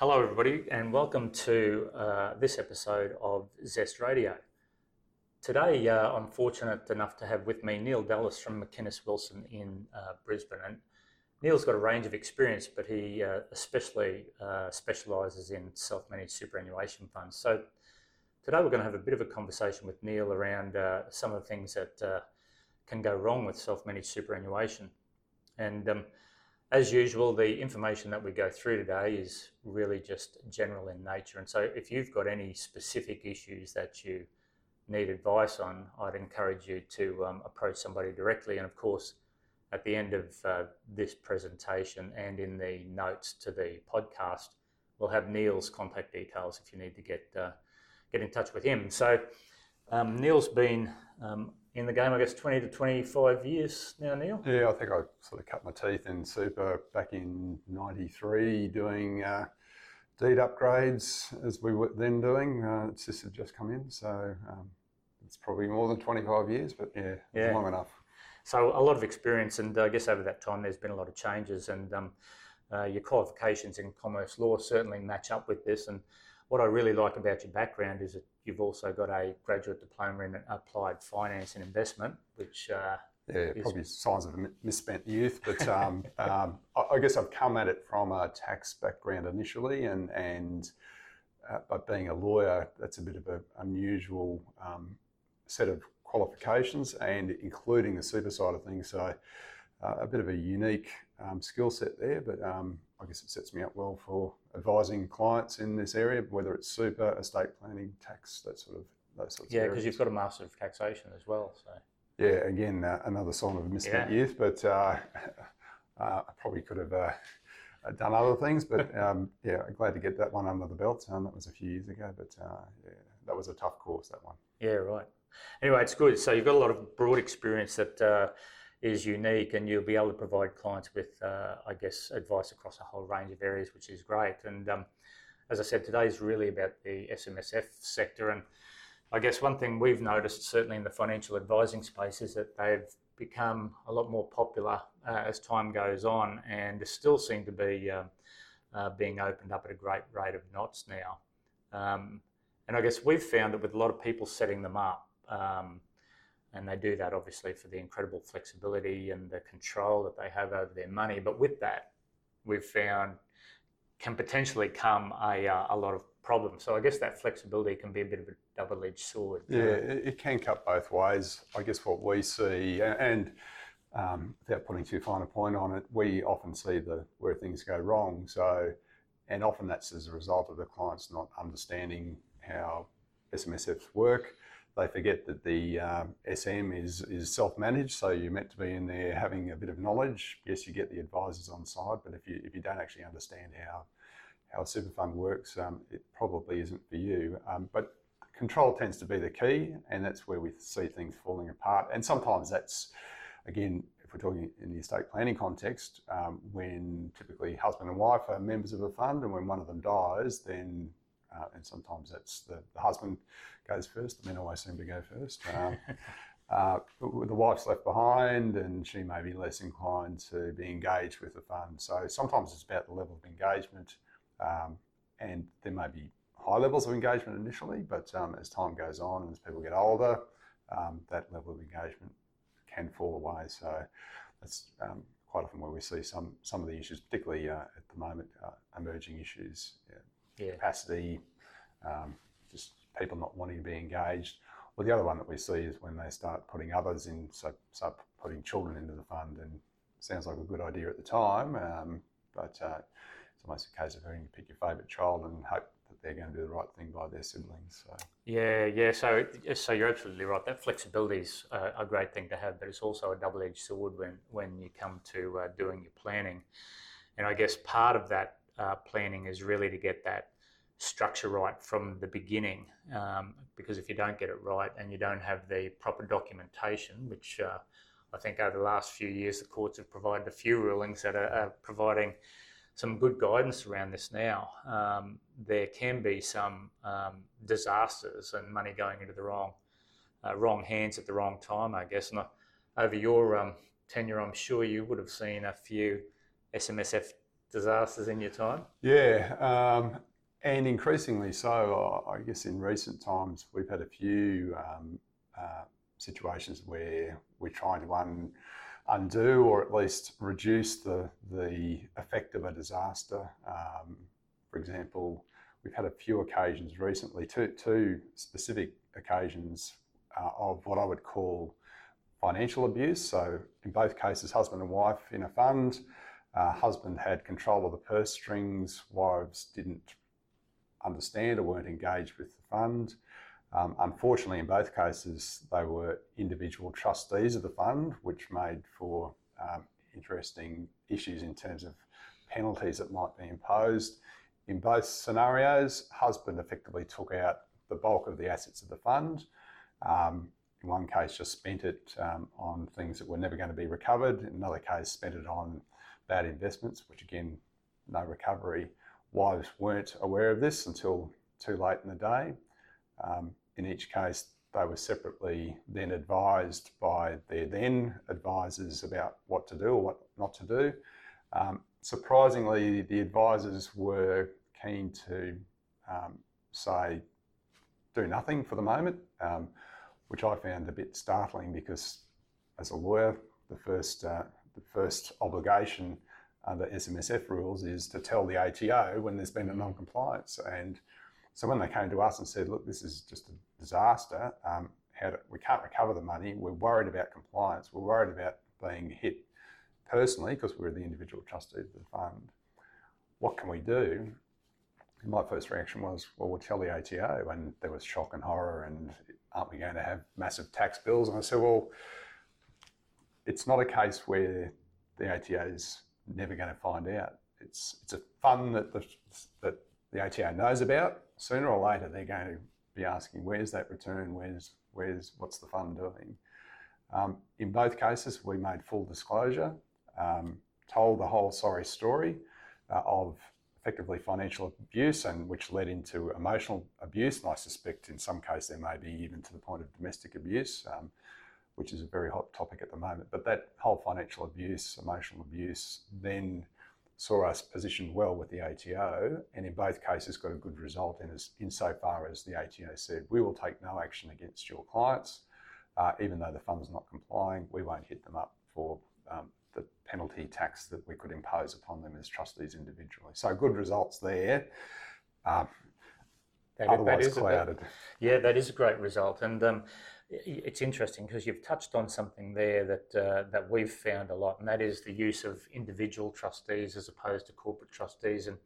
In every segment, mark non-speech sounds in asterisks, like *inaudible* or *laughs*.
Hello, everybody, and welcome to uh, this episode of Zest Radio. Today, uh, I'm fortunate enough to have with me Neil Dallas from McInnes Wilson in uh, Brisbane. And Neil's got a range of experience, but he uh, especially uh, specialises in self managed superannuation funds. So, today we're going to have a bit of a conversation with Neil around uh, some of the things that can go wrong with self managed superannuation. And um, as usual, the information that we go through today is really just general in nature. And so, if you've got any specific issues that you need advice on, I'd encourage you to um, approach somebody directly. And of course, at the end of uh, this presentation and in the notes to the podcast, we'll have Neil's contact details if you need to get uh, get in touch with him. So, um, Neil's been um, in the game, I guess, 20 to 25 years now, Neil? Yeah, I think I sort of cut my teeth in super back in 93 doing uh, deed upgrades as we were then doing. Uh, SIS had just come in, so um, it's probably more than 25 years, but yeah, yeah. long enough. So a lot of experience, and I guess over that time there's been a lot of changes, and um, uh, your qualifications in commerce law certainly match up with this. And what I really like about your background is that you've also got a graduate diploma in applied finance and investment, which uh, yeah, is... probably signs of a misspent youth. But um, *laughs* um, I guess I've come at it from a tax background initially, and and uh, but being a lawyer, that's a bit of an unusual um, set of qualifications, and including the super side of things. So uh, a bit of a unique um, skill set there, but um, I guess it sets me up well for advising clients in this area, whether it's super, estate planning, tax, that sort of those sorts yeah, because you've got a master of taxation as well. So yeah, again uh, another sign of misspent yeah. youth, but uh, *laughs* uh, I probably could have uh, done other things. But *laughs* um, yeah, I'm glad to get that one under the belt. Um, that was a few years ago, but uh, yeah, that was a tough course that one. Yeah, right. Anyway, it's good. So you've got a lot of broad experience that uh, is unique, and you'll be able to provide clients with, uh, I guess, advice across a whole range of areas, which is great. And um, as I said, today is really about the SMSF sector. And I guess one thing we've noticed, certainly in the financial advising space, is that they've become a lot more popular uh, as time goes on, and they still seem to be uh, uh, being opened up at a great rate of knots now. Um, and I guess we've found that with a lot of people setting them up, um, and they do that obviously for the incredible flexibility and the control that they have over their money. But with that, we've found can potentially come a, uh, a lot of problems. So I guess that flexibility can be a bit of a double-edged sword. Yeah, it can cut both ways. I guess what we see, and um, without putting too fine a point on it, we often see the where things go wrong. So, and often that's as a result of the clients not understanding how SMSFs work they forget that the um, SM is, is self-managed, so you're meant to be in there having a bit of knowledge. Yes, you get the advisors on side, but if you if you don't actually understand how how a super fund works, um, it probably isn't for you. Um, but control tends to be the key, and that's where we see things falling apart. And sometimes that's again, if we're talking in the estate planning context, um, when typically husband and wife are members of a fund, and when one of them dies, then uh, and sometimes that's the, the, husband goes first. The men always seem to go first. Um, uh, *laughs* the wife's left behind, and she may be less inclined to be engaged with the fund. So sometimes it's about the level of engagement, um, and there may be high levels of engagement initially, but um, as time goes on and as people get older, um, that level of engagement can fall away. So that's um, quite often where we see some some of the issues, particularly uh, at the moment, uh, emerging issues. Yeah capacity, um, just people not wanting to be engaged. Well, the other one that we see is when they start putting others in, so start putting children into the fund, and sounds like a good idea at the time, um, but uh, it's almost a case of having to pick your favourite child and hope that they're going to do the right thing by their siblings. So. Yeah, yeah. So, so you're absolutely right. That flexibility is a, a great thing to have, but it's also a double-edged sword when when you come to uh, doing your planning. And I guess part of that uh, planning is really to get that structure right from the beginning. Um, because if you don't get it right and you don't have the proper documentation, which uh, I think over the last few years the courts have provided a few rulings that are, are providing some good guidance around this now. Um, there can be some um, disasters and money going into the wrong uh, wrong hands at the wrong time, I guess. And uh, over your um, tenure, I'm sure you would have seen a few SMSF disasters in your time? Yeah, um, and increasingly so. I guess in recent times we've had a few um, uh, situations where we're trying to un, undo or at least reduce the the effect of a disaster. Um, for example, we've had a few occasions recently, two two specific occasions uh, of what I would call financial abuse. So in both cases, husband and wife in a fund. Uh, husband had control of the purse strings. Wives didn't understand or weren't engaged with the fund. Um, unfortunately, in both cases, they were individual trustees of the fund, which made for um, interesting issues in terms of penalties that might be imposed. In both scenarios, husband effectively took out the bulk of the assets of the fund. Um, in one case, just spent it um, on things that were never going to be recovered. In another case, spent it on bad investments, which again, no recovery. Wives weren't aware of this until too late in the day. Um, in each case, they were separately then advised by their then advisors about what to do or what not to do. Um, surprisingly, the advisors were keen to um, say, do nothing for the moment, um, which I found a bit startling because as a lawyer, the first, uh, the first obligation under SMSF rules is to tell the ATO when there's been a non-compliance. And so when they came to us and said, look, this is just a disaster, um, how do, we can't recover the money, we're worried about compliance, we're worried about being hit personally because we're the individual trustee of the fund. What can we do? My first reaction was, well, we'll tell the ATO. And there was shock and horror, and aren't we going to have massive tax bills? And I said, well, it's not a case where the ATO is never going to find out. It's, it's a fund that the, that the ATO knows about. Sooner or later, they're going to be asking, where's that return? Where's, where's, what's the fund doing? Um, in both cases, we made full disclosure, um, told the whole sorry story uh, of effectively financial abuse and which led into emotional abuse. And I suspect in some cases there may be even to the point of domestic abuse, um, which is a very hot topic at the moment. But that whole financial abuse, emotional abuse, then saw us positioned well with the ATO, and in both cases got a good result in as insofar as the ATO said, we will take no action against your clients, uh, even though the fund's not complying, we won't hit them up for um, the penalty tax that we could impose upon them as trustees individually. So good results there. Um, that, otherwise that clouded. A, yeah, that is a great result, and um, it's interesting because you've touched on something there that uh, that we've found a lot, and that is the use of individual trustees as opposed to corporate trustees. And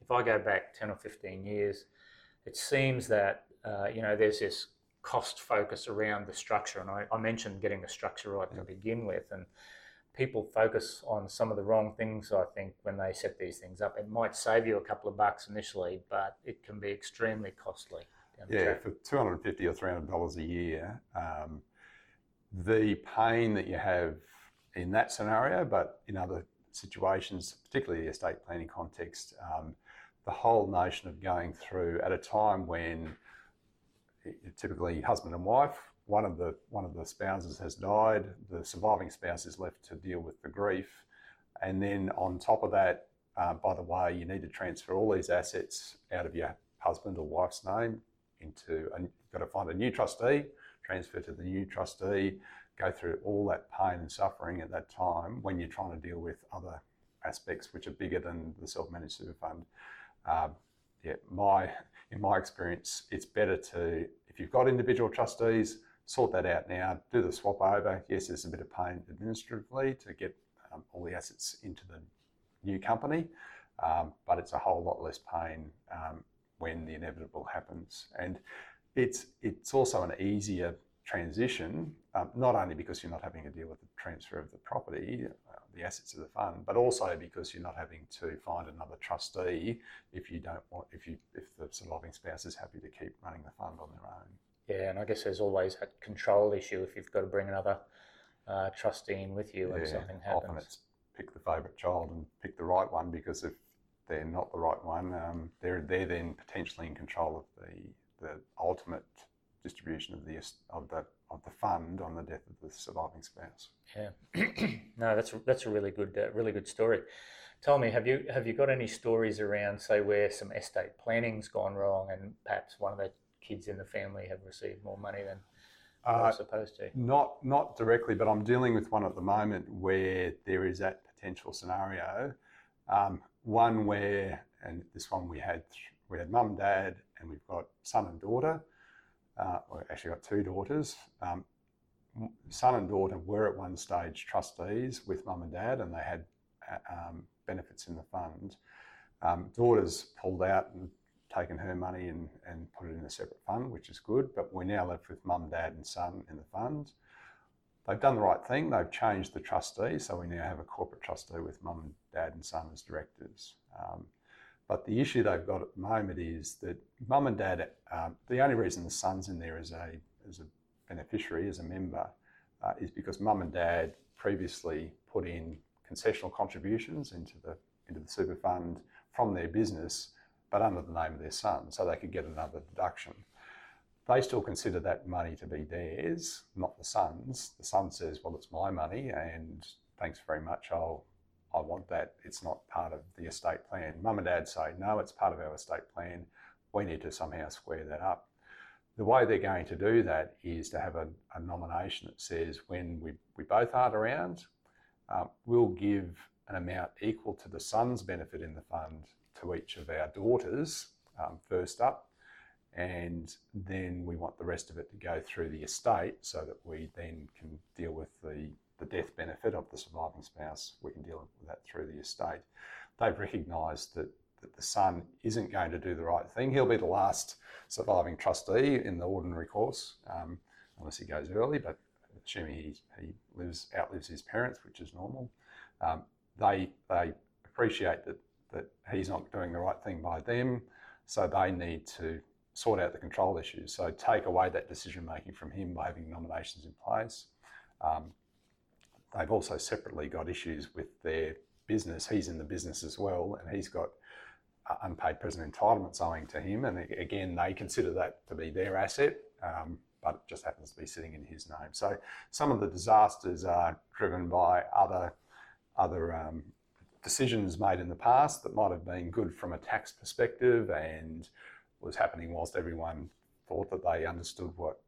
if I go back ten or fifteen years, it seems that uh, you know there's this cost focus around the structure, and I, I mentioned getting the structure right to begin with, and people focus on some of the wrong things, I think, when they set these things up. It might save you a couple of bucks initially, but it can be extremely costly. Yeah, for 250 or $300 a year, um, the pain that you have in that scenario, but in other situations, particularly the estate planning context, um, the whole notion of going through at a time when typically husband and wife one of the one of the spouses has died. The surviving spouse is left to deal with the grief, and then on top of that, uh, by the way, you need to transfer all these assets out of your husband or wife's name into. And you've got to find a new trustee, transfer to the new trustee, go through all that pain and suffering at that time when you're trying to deal with other aspects which are bigger than the self-managed super fund. Uh, yeah, my in my experience, it's better to if you've got individual trustees sort that out now, do the swap over. Yes, there's a bit of pain administratively to get um, all the assets into the new company, um, but it's a whole lot less pain um, when the inevitable happens. And it's, it's also an easier transition, um, not only because you're not having to deal with the transfer of the property, uh, the assets of the fund, but also because you're not having to find another trustee if you don't want, if you, if the surviving spouse is happy to keep running the fund on their own. Yeah, and I guess there's always a control issue if you've got to bring another uh, trustee in with you when yeah, something happens. Often it's pick the favourite child and pick the right one because if they're not the right one, um, they're they're then potentially in control of the the ultimate distribution of the of the of the fund on the death of the surviving spouse. Yeah, *clears throat* no, that's that's a really good uh, really good story. tell me, have you have you got any stories around, say, where some estate planning's gone wrong, and perhaps one of the kids in the family have received more money than uh, they're supposed to? Not not directly, but I'm dealing with one at the moment where there is that potential scenario. Um, one where, and this one we had we had mum and dad, and we've got son and daughter. Uh, we actually got two daughters. Um, son and daughter were at one stage trustees with mum and dad, and they had uh, um, benefits in the fund. Um, daughter's pulled out and taken her money and, and put it in a separate fund, which is good, but we're now left with mum, dad, and son in the fund. They've done the right thing, they've changed the trustee, so we now have a corporate trustee with mum, and dad, and son as directors. Um, but the issue they've got at the moment is that mum and dad, um, the only reason the son's in there as a, as a beneficiary, as a member, uh, is because mum and dad previously put in concessional contributions into the, into the super fund from their business, but under the name of their son, so they could get another deduction. They still consider that money to be theirs, not the son's. The son says, Well, it's my money, and thanks very much, I'll I want that. It's not part of the estate plan. Mum and dad say, no, it's part of our estate plan. We need to somehow square that up. The way they're going to do that is to have a, a nomination that says when we, we both aren't around, uh, we'll give an amount equal to the son's benefit in the fund to each of our daughters um, first up. And then we want the rest of it to go through the estate so that we then can deal with the the death benefit of the surviving spouse, we can deal with that through the estate. They've recognised that, that the son isn't going to do the right thing. He'll be the last surviving trustee in the ordinary course, um, unless he goes early, but assuming he, he lives outlives his parents, which is normal. Um, they, they appreciate that, that he's not doing the right thing by them, so they need to sort out the control issues. So take away that decision making from him by having nominations in place. Um, they've also separately got issues with their business. He's in the business as well, and he's got uh, unpaid present entitlements owing to him. And again, they consider that to be their asset, um, but it just happens to be sitting in his name. So some of the disasters are driven by other other um, decisions made in the past that might have been good from a tax perspective and was happening whilst everyone thought that they understood what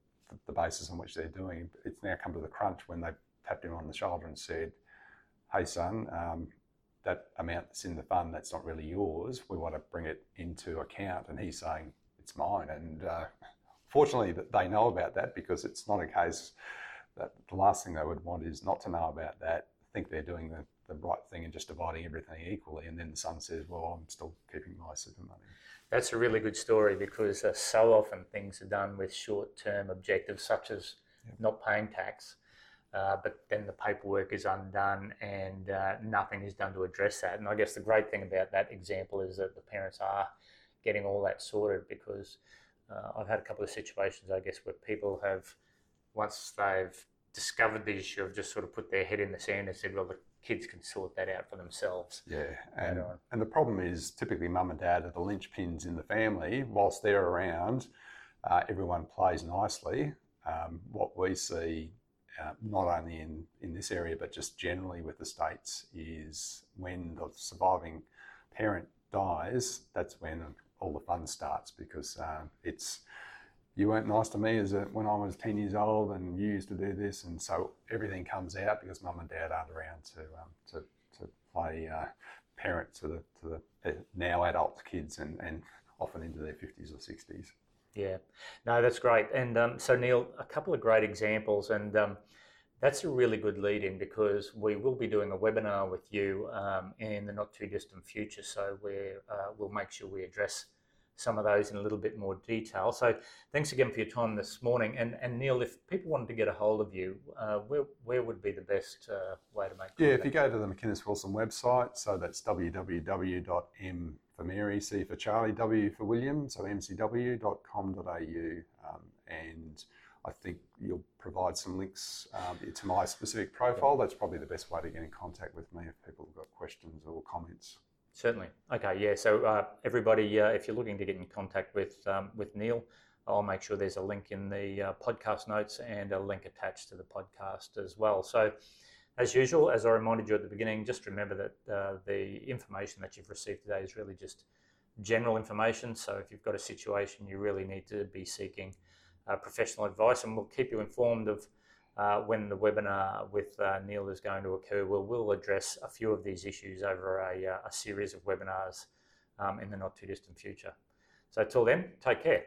the basis on which they're doing. It's now come to the crunch when they tapped him on the shoulder and said, "Hey, son, um, that amount that's in the fund that's not really yours. We want to bring it into account." And he's saying, "It's mine." And uh, fortunately, that they know about that because it's not a case that the last thing they would want is not to know about that. Think they're doing the, the right thing and just dividing everything equally, and then the son says, "Well, I'm still keeping my super money." That's a really good story because uh, so often things are done with short-term objectives, such as yep. not paying tax uh, but then the paperwork is undone and uh, nothing is done to address that. And I guess the great thing about that example is that the parents are getting all that sorted because uh, I've had a couple of situations, I guess, where people have, once they've discovered the issue, have just sort of put their head in the sand and said, well, the kids can sort that out for themselves. Yeah, and, and the problem is typically mum and dad are the linchpins in the family. Whilst they're around, uh, everyone plays nicely. Um, what we see uh, not only in, in this area but just generally with the states, is when the surviving parent dies, that's when all the fun starts because uh, it's you weren't nice to me as a, when I was 10 years old and you used to do this. And so everything comes out because mum and dad aren't around to, um, to, to play uh, parent to the, to the uh, now adult kids and, and often into their 50s or 60s. Yeah, no, that's great. And um, so, Neil, a couple of great examples, and um, that's a really good lead in because we will be doing a webinar with you um, in the not too distant future. So, we uh, we'll make sure we address some of those in a little bit more detail. So, thanks again for your time this morning. And, and Neil, if people wanted to get a hold of you, uh, where, where would be the best uh, way to make contact? Yeah, if you go to the McInnes Wilson website, so that's www.m for Mary, C for Charlie, W for William, so mcw.com.au. Um, and I think you'll provide some links um, to my specific profile. That's probably the best way to get in contact with me if people have got questions or comments. Certainly. Okay. Yeah. So uh, everybody, uh, if you're looking to get in contact with um, with Neil, I'll make sure there's a link in the uh, podcast notes and a link attached to the podcast as well. So As usual, as I reminded you at the beginning, just remember that uh, the information that you've received today is really just general information. So if you've got a situation, you really need to be seeking uh, professional advice, and we'll keep you informed of uh, when the webinar with uh, Neil is going to occur. We'll, we'll address a few of these issues over a, uh, a series of webinars um, in the not too distant future. So till then, take care.